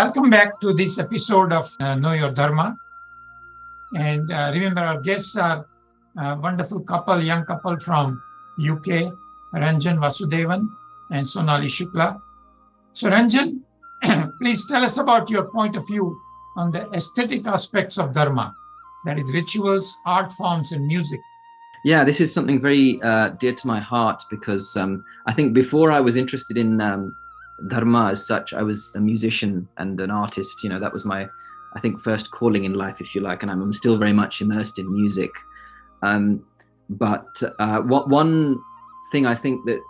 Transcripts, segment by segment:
welcome back to this episode of uh, Know Your Dharma. And uh, remember, our guests are a wonderful couple, young couple from UK, Ranjan Vasudevan and Sonali Shukla. So, Ranjan, please tell us about your point of view on the aesthetic aspects of Dharma, that is, rituals, art forms, and music. Yeah, this is something very uh, dear to my heart because um, I think before I was interested in um, Dharma as such, I was a musician and an artist. You know, that was my, I think, first calling in life, if you like, and I'm, still very much immersed in music. Um, but uh, what one thing I think that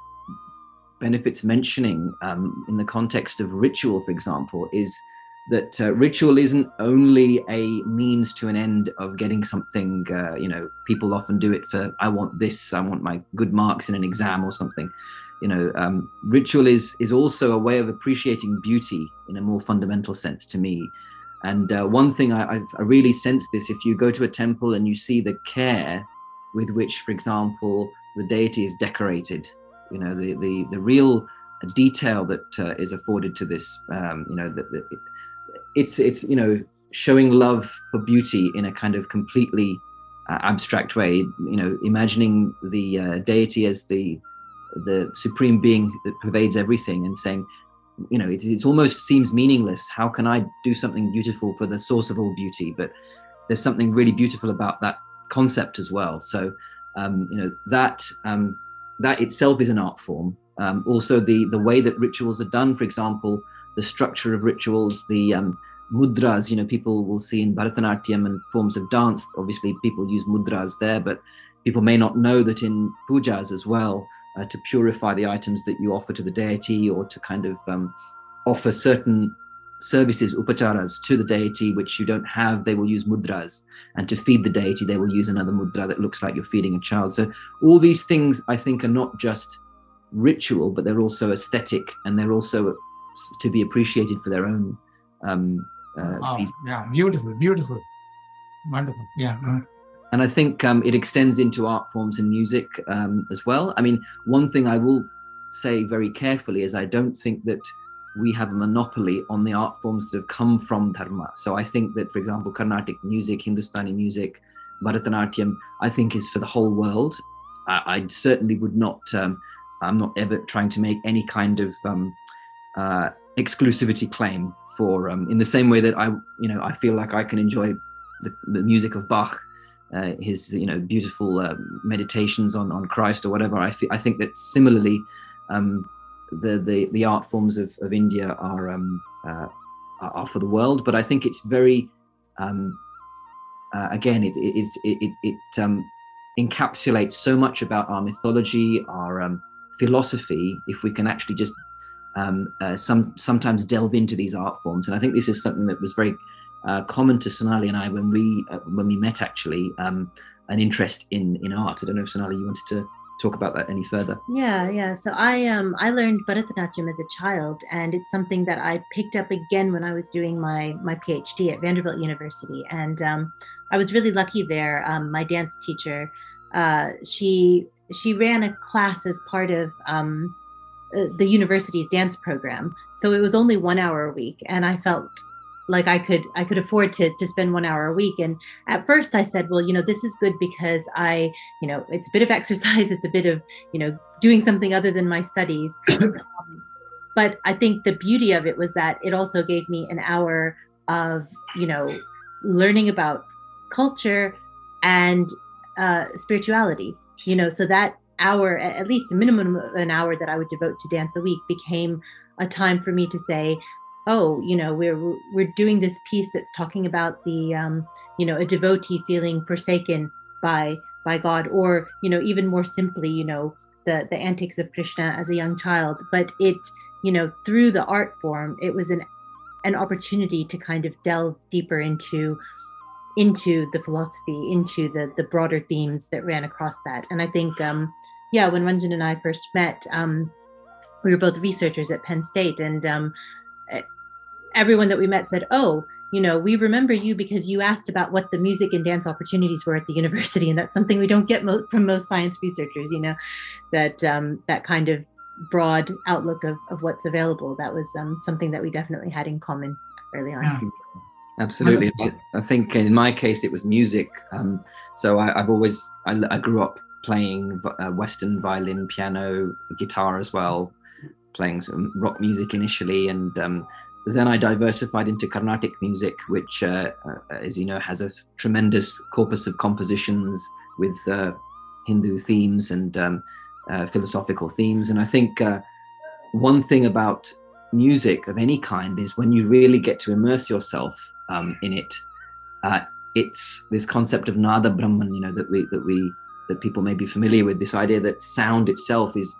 benefits mentioning um, in the context of ritual, for example, is that uh, ritual isn't only a means to an end of getting something. Uh, you know, people often do it for I want this, I want my good marks in an exam or something. You know, um, ritual is is also a way of appreciating beauty in a more fundamental sense to me. And uh, one thing I, I've, I really sense this: if you go to a temple and you see the care with which, for example, the deity is decorated, you know, the the the real detail that uh, is afforded to this, um, you know, that it's it's you know showing love for beauty in a kind of completely uh, abstract way you know imagining the uh, deity as the the supreme being that pervades everything and saying you know it, it almost seems meaningless. How can i do something beautiful for the source of all beauty? But there's something really beautiful about that concept as well. So um, you know that um, that itself is an art form. Um, also the the way that rituals are done for example the structure of rituals, the um, mudras, you know, people will see in Bharatanatyam and forms of dance. Obviously, people use mudras there, but people may not know that in pujas as well, uh, to purify the items that you offer to the deity or to kind of um, offer certain services, upacharas, to the deity which you don't have, they will use mudras. And to feed the deity, they will use another mudra that looks like you're feeding a child. So all these things, I think, are not just ritual, but they're also aesthetic and they're also to be appreciated for their own. Um, uh, oh, yeah, beautiful, beautiful, wonderful. Yeah. And I think um, it extends into art forms and music um, as well. I mean, one thing I will say very carefully is I don't think that we have a monopoly on the art forms that have come from Dharma. So I think that, for example, Carnatic music, Hindustani music, Bharatanatyam, I think is for the whole world. I, I certainly would not, um, I'm not ever trying to make any kind of um, uh, exclusivity claim for um, in the same way that I you know I feel like I can enjoy the, the music of Bach, uh, his you know beautiful uh, meditations on on Christ or whatever. I, I think that similarly, um, the, the the art forms of, of India are um, uh, are for the world, but I think it's very um, uh, again it it it, it, it um, encapsulates so much about our mythology, our um, philosophy. If we can actually just um, uh, some sometimes delve into these art forms, and I think this is something that was very uh, common to Sonali and I when we uh, when we met. Actually, um, an interest in in art. I don't know if Sonali, you wanted to talk about that any further. Yeah, yeah. So I um I learned Bharatanatyam as a child, and it's something that I picked up again when I was doing my my PhD at Vanderbilt University, and um, I was really lucky there. Um, my dance teacher, uh, she she ran a class as part of um, uh, the university's dance program. So it was only one hour a week, and I felt like I could I could afford to to spend one hour a week. And at first I said, well, you know, this is good because I, you know, it's a bit of exercise, it's a bit of, you know, doing something other than my studies. but I think the beauty of it was that it also gave me an hour of, you know, learning about culture and uh, spirituality. You know, so that hour, at least a minimum of an hour that I would devote to dance a week became a time for me to say, oh, you know, we're we're doing this piece that's talking about the, um, you know, a devotee feeling forsaken by by God, or you know, even more simply, you know, the the antics of Krishna as a young child. But it, you know, through the art form, it was an an opportunity to kind of delve deeper into into the philosophy, into the the broader themes that ran across that. And I think um, yeah, when Ranjan and I first met, um, we were both researchers at Penn State, and um, everyone that we met said, "Oh, you know, we remember you because you asked about what the music and dance opportunities were at the university, and that's something we don't get mo- from most science researchers. You know, that um, that kind of broad outlook of, of what's available. That was um, something that we definitely had in common early on. Yeah. Absolutely. I, I think in my case it was music. Um, so I, I've always I, I grew up playing uh, Western violin, piano, guitar as well, playing some rock music initially, and um, then I diversified into Carnatic music, which, uh, uh, as you know, has a tremendous corpus of compositions with uh, Hindu themes and um, uh, philosophical themes. And I think uh, one thing about music of any kind is when you really get to immerse yourself um, in it, uh, it's this concept of nada brahman, you know, that we that we that people may be familiar with. This idea that sound itself is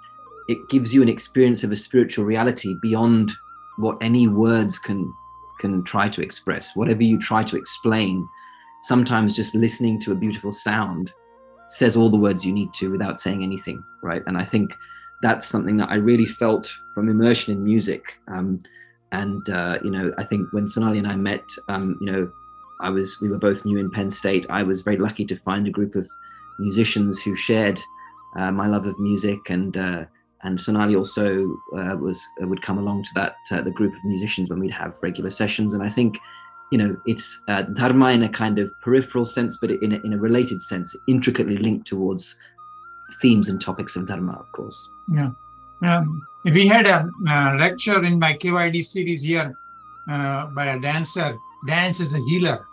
it gives you an experience of a spiritual reality beyond what any words can can try to express. Whatever you try to explain, sometimes just listening to a beautiful sound says all the words you need to without saying anything, right? And I think that's something that I really felt from immersion in music. Um, and uh, you know, I think when Sonali and I met, um, you know, I was we were both new in Penn State. I was very lucky to find a group of musicians who shared uh, my love of music, and uh, and Sonali also uh, was would come along to that uh, the group of musicians when we'd have regular sessions. And I think, you know, it's uh, dharma in a kind of peripheral sense, but in a, in a related sense, intricately linked towards themes and topics of dharma, of course. Yeah. Um, we had a uh, lecture in my KYD series here uh, by a dancer. Dance is a healer.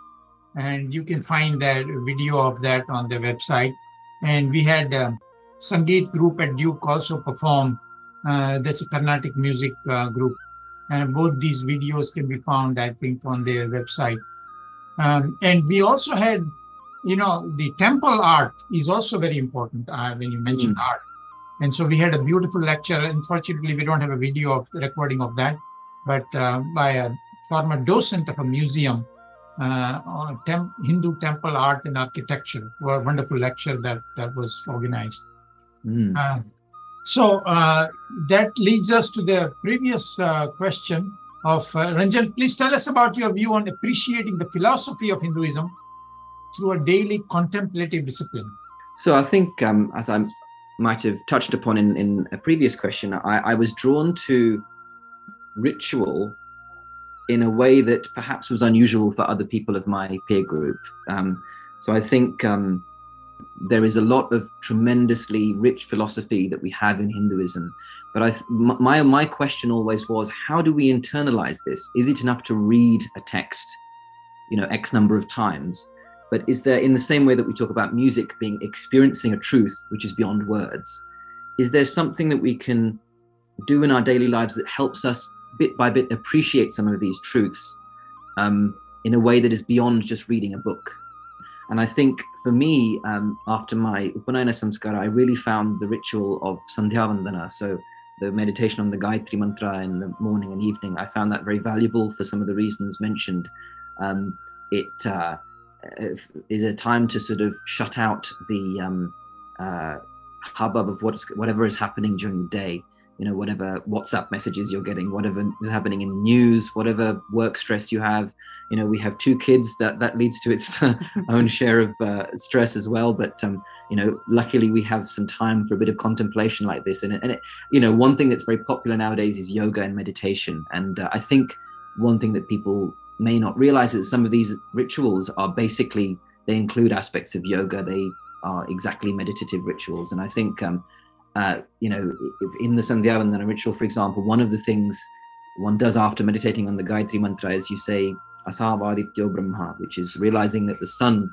And you can find that video of that on the website. And we had a Sangeet group at Duke also perform. Uh, a Carnatic music uh, group. And both these videos can be found, I think, on their website. Um, and we also had, you know, the temple art is also very important uh, when you mention Mm. art. And so we had a beautiful lecture. Unfortunately, we don't have a video of the recording of that, but uh, by a former docent of a museum uh, on tem- Hindu temple art and architecture. A wonderful lecture that that was organized. Mm. Uh, so uh, that leads us to the previous uh, question of uh, Ranjan. Please tell us about your view on appreciating the philosophy of Hinduism through a daily contemplative discipline. So I think, um, as I might have touched upon in, in a previous question, I, I was drawn to ritual in a way that perhaps was unusual for other people of my peer group. Um, so I think um, there is a lot of tremendously rich philosophy that we have in Hinduism. But I, my my question always was, how do we internalize this? Is it enough to read a text, you know, x number of times? But is there, in the same way that we talk about music being experiencing a truth which is beyond words, is there something that we can do in our daily lives that helps us bit by bit appreciate some of these truths um, in a way that is beyond just reading a book? And I think for me, um, after my Upanayana Samskara, I really found the ritual of Sandhyavandana, so the meditation on the Gayatri Mantra in the morning and evening, I found that very valuable for some of the reasons mentioned. Um, it uh, is a time to sort of shut out the um, uh, hubbub of what's whatever is happening during the day. You know, whatever WhatsApp messages you're getting, whatever is happening in the news, whatever work stress you have. You know, we have two kids that that leads to its own share of uh, stress as well. But um, you know, luckily we have some time for a bit of contemplation like this. And and it, you know, one thing that's very popular nowadays is yoga and meditation. And uh, I think one thing that people may not realize is some of these rituals are basically they include aspects of yoga. They are exactly meditative rituals. And I think, um, uh, you know, if in the Sandhyavandana ritual, for example, one of the things one does after meditating on the Gayatri Mantra is you say Asavadityo Brahma, which is realizing that the sun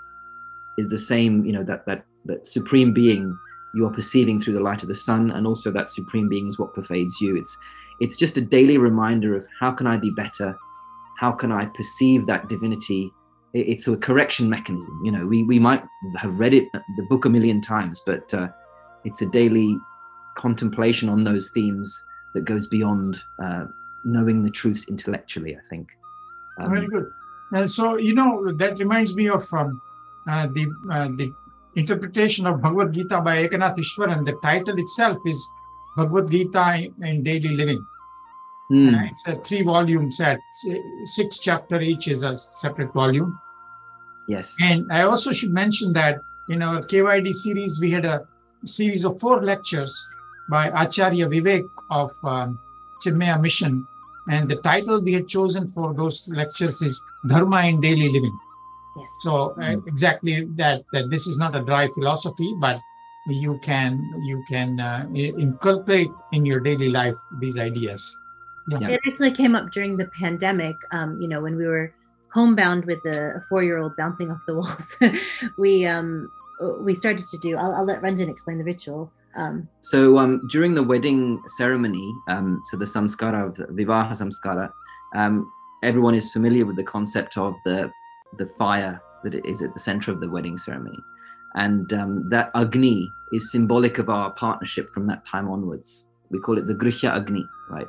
is the same, you know, that that that supreme being you are perceiving through the light of the sun, and also that supreme being is what pervades you. It's it's just a daily reminder of how can I be better, how can I perceive that divinity. It's a correction mechanism. You know, we we might have read it the book a million times, but uh, it's a daily contemplation on those themes that goes beyond uh, knowing the truths intellectually. I think. Um, Very good. And so you know that reminds me of um, uh, the uh, the interpretation of Bhagavad Gita by Eknath Easwaran. The title itself is Bhagavad Gita in Daily Living. hmm, Uh, it's a three volume set. Six chapter each is a separate volume. yes. And I also should mention that in our KYD series, we had a series of four lectures by Acharya Vivek of um, Chinmaya Mission. And the title we had chosen for those lectures is Dharma in Daily Living. Yes. So uh, exactly that that this is not a dry philosophy, but you can you can uh, inculcate in your daily life these ideas. Yeah. It actually came up during the pandemic. Um, you know, when we were homebound with a, four-year-old bouncing off the walls, we um, we started to do. I'll, I'll let Ranjan explain the ritual. Um, So um, during the wedding ceremony, um, so the samskara of the vivaha samskara, um, everyone is familiar with the concept of the the fire that is at the center of the wedding ceremony, and um, that agni is symbolic of our partnership from that time onwards. We call it the grihya agni, right?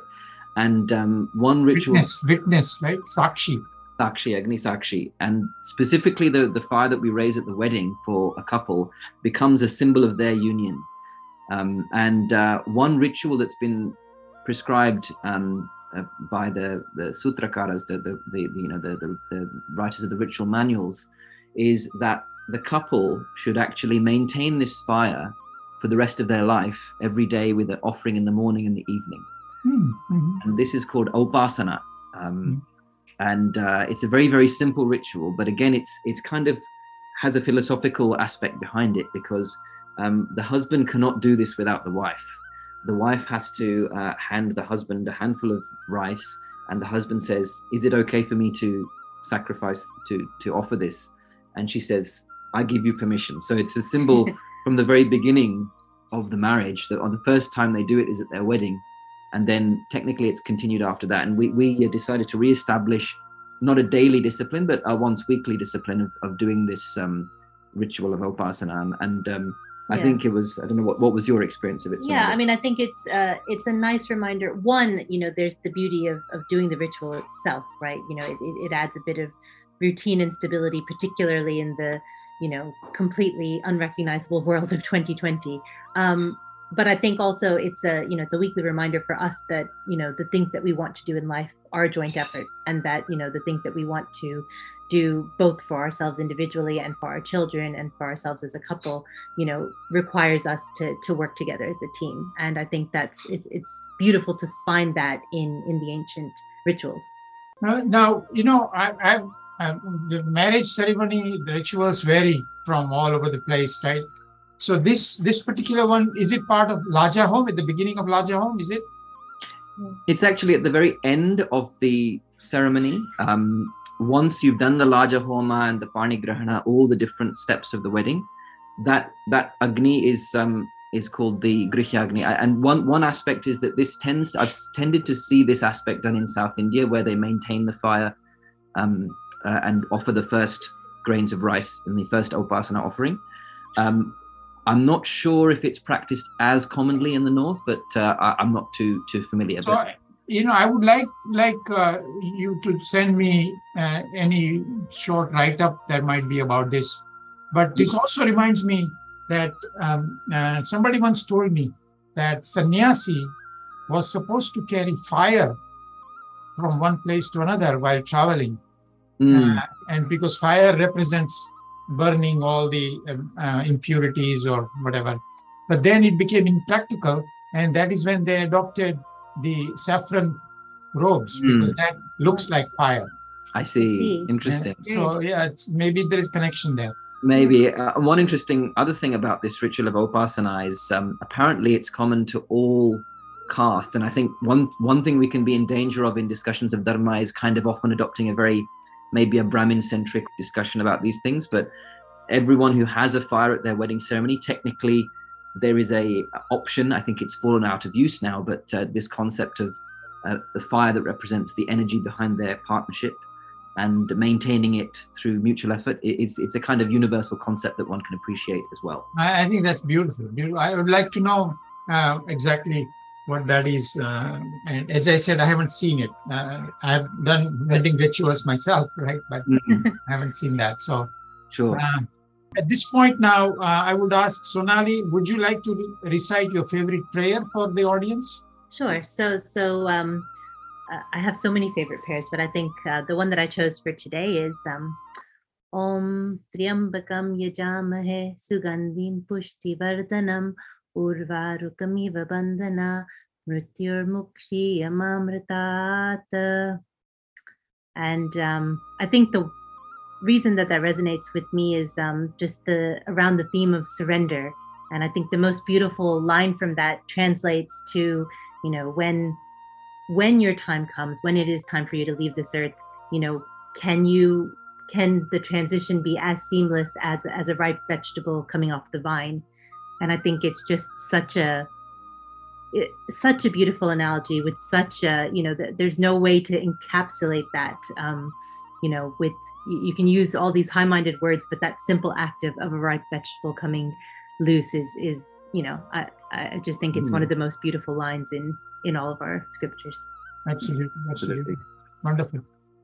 And um, one ritual. Witness, witness, right? Sakshi. Sakshi, Agni Sakshi, and specifically the, the fire that we raise at the wedding for a couple becomes a symbol of their union. Um, and uh, one ritual that's been prescribed um, uh, by the, the sutrakaras, the, the, the you know the, the, the writers of the ritual manuals, is that the couple should actually maintain this fire for the rest of their life every day with an offering in the morning and the evening. Hmm, mhm. and this is called opasana um, and uh, it's a very very simple ritual but again it's it's kind of has a philosophical aspect behind it because um, the husband cannot do this without the wife. The wife has to uh, hand the husband a handful of rice and the husband says is it okay for me to sacrifice to to offer this? And she says i give you permission. So it's a symbol from the very beginning of the marriage that on the first time they do it is at their wedding and then technically it's continued after that. And we, we uh, decided to re-establish not a daily discipline but a once weekly discipline of, of doing this um, ritual of upasana. And, and um, i Yeah. think it was i don't know what, what was your experience of it yeah, I mean, I think it's uh, it's a nice reminder. One, you know, there's the beauty of, of doing the ritual itself, right? You know, it, it, adds a bit of routine and stability, particularly in the you know completely unrecognizable world of 2020. Um, but I think also it's a you know it's a weekly reminder for us that you know the things that we want to do in life are a joint effort, and that you know the things that we want to do both for ourselves individually and for our children and for ourselves as a couple you know requires us to to work together as a team and i think that's it's it's beautiful to find that in in the ancient rituals Uh, now, you know, I, I, I, the marriage ceremony, the rituals vary from all over the place, right? So this this particular one is it part of Laja Homa at the beginning of Laja Homa? Is it? It's actually at the very end of the ceremony. Um, once you've done the Laja Homa and the Pani Grahana, all the different steps of the wedding, that that Agni is um, is called the Grihya Agni. And one one aspect is that this tends I've tended to see this aspect done in South India where they maintain the fire um, uh, and offer the first grains of rice in the first Upasana offering. Um, I'm not sure if it's practiced as commonly in the north, but uh, I, I'm not too too familiar. So But you know, I would like like uh, you to send me uh, any short write up that might be about this. But this also reminds me that um, uh, somebody once told me that sannyasi was supposed to carry fire from one place to another while traveling, Mm, uh, and because fire represents burning all the um, uh, impurities or whatever. But then it became impractical, and that is when they adopted the saffron robes Hmm. because that looks like fire. I see. see. Interesting. So yeah, it's, maybe there is connection there. Maybe uh, one interesting other thing about this ritual of upasana is um, apparently it's common to all castes, and I think one one thing we can be in danger of in discussions of dharma is kind of often adopting a very maybe a Brahmin centric discussion about these things. But everyone who has a fire at their wedding ceremony, technically, there is a option. I think it's fallen out of use now, but uh, this concept of uh, the fire that represents the energy behind their partnership and maintaining it through mutual effort it's it's a kind of universal concept that one can appreciate as well I, I think that's beautiful. beautiful. I would like to know uh, exactly what that is. Uh, and as I said, I haven't seen it. Uh, I've done wedding rituals myself, right? But I haven't seen that. So sure uh, at this point now, uh, I would ask Sonali, would you like to re- recite your favorite prayer for the audience? sure so so um uh, i have so many favorite pairs but i think uh, the one that i chose for today is um om triambakam yajamahe sugandhim pushti vardhanam urvarukamiva bandhana mrityurmukshiyamamritat. And um, I think the reason that that resonates with me is um, just the around the theme of surrender. And I think the most beautiful line from that translates to, you know, when when your time comes, when it is time for you to leave this earth, you know, can you can the transition be as seamless as as a ripe vegetable coming off the vine? And I think it's just such a it, such a beautiful analogy with such a you know th- there's no way to encapsulate that um, you know with you, you can use all these high-minded words but that simple act of, of a ripe vegetable coming loose is is you know i i just think it's one of the most beautiful lines in in all of our scriptures Absolutely, absolutely. Wonderful.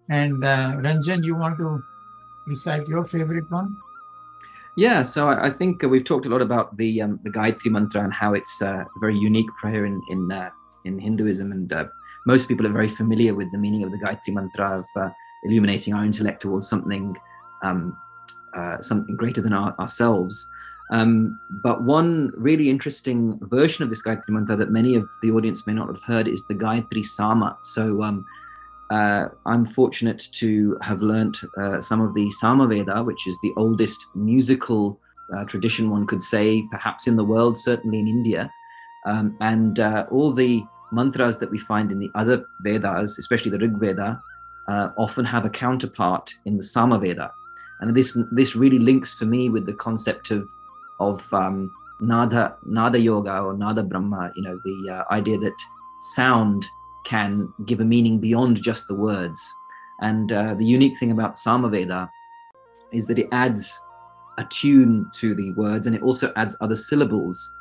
And uh, Ranjan, you want to recite your favorite one? Yeah, so I, I think uh, we've talked a lot about the um, the Gayatri mantra and how it's uh, a very unique prayer in in uh, in Hinduism, and uh, most people are very familiar with the meaning of the Gayatri mantra of uh, illuminating our intellect towards something um, uh, something greater than our, ourselves. Um, but one really interesting version of this Gayatri mantra that many of the audience may not have heard is the Gayatri Sama. So um, uh, I'm fortunate to have learnt uh, some of the Samaveda, which is the oldest musical uh, tradition, one could say, perhaps in the world, certainly in India. Um, and uh, all the mantras that we find in the other Vedas, especially the Rig Veda, uh, often have a counterpart in the Samaveda. And this, this really links for me with the concept of, of um, Nada, Nada Yoga or Nada Brahma, you know, the uh, idea that sound can give a meaning beyond just the words. And uh, the unique thing about Samaveda is that it adds a tune to the words and it also adds other syllables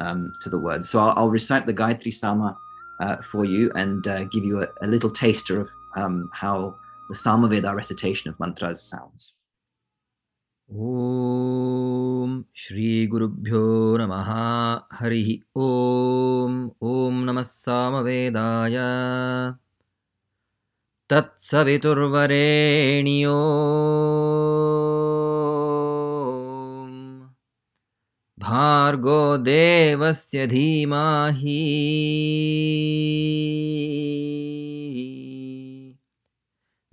um, to the words. So I'll, I'll recite the Gayatri Sama uh, for you and uh, give you a, a little taster of um, how the Samaveda recitation of mantras sounds. ॐ श्रीगुरुभ्यो नमः हरिः ॐ ॐ नमः सामवेदाय तत्सवितुर्वरेण्यो भार्गो देवस्य धीमाहि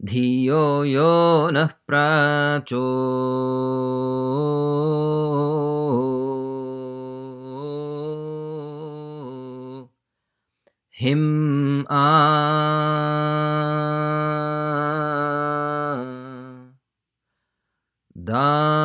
धियो यो नः प्राचो। हिम् आ। दायो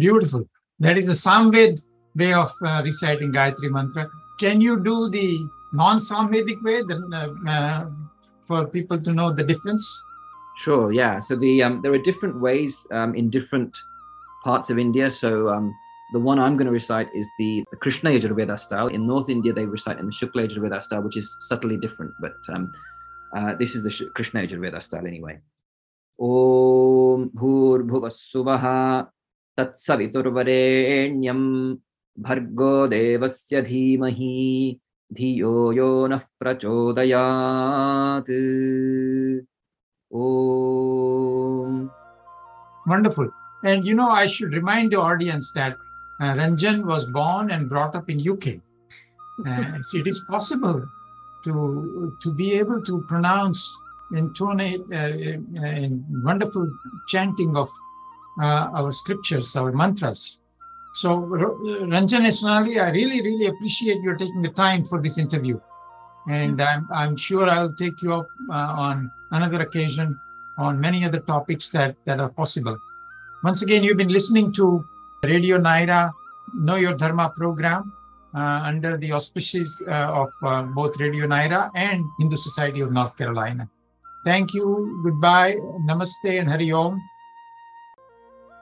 Beautiful. That is a Samved way of uh, reciting Gayatri Mantra. Can you do the non Samvedic way the, uh, uh, for people to know the difference? Sure, yeah. So the um, there are different ways um, in different parts of India. So um, the one I'm going to recite is the, the Krishna Yajurveda style. In North India, they recite in the Shukla Yajurveda style, which is subtly different. But um, uh, this is the Sh- Krishna Yajurveda style anyway. Om Bhur Suvaha Tatsaviturvarenyam Bhargo Devasya Dhimahi Dhiyo Yo Nah Prachodayat Om Wonderful. And you know, I should remind the audience that uh, Ranjan was born and brought up in UK. It is possible to to be able to pronounce, intonate, uh, in wonderful chanting of our scriptures, our mantras. So, Ranjan and I really, really appreciate your taking the time for this interview. And I'm, I'm sure I'll take you up uh, on another occasion on many other topics that, that are possible. Once again, you've been listening to Radio Nyra Know Your Dharma program uh, under the auspices uh, of uh, both Radio Nyra and Hindu Society of North Carolina. Thank you. Goodbye. Namaste and Hari Om.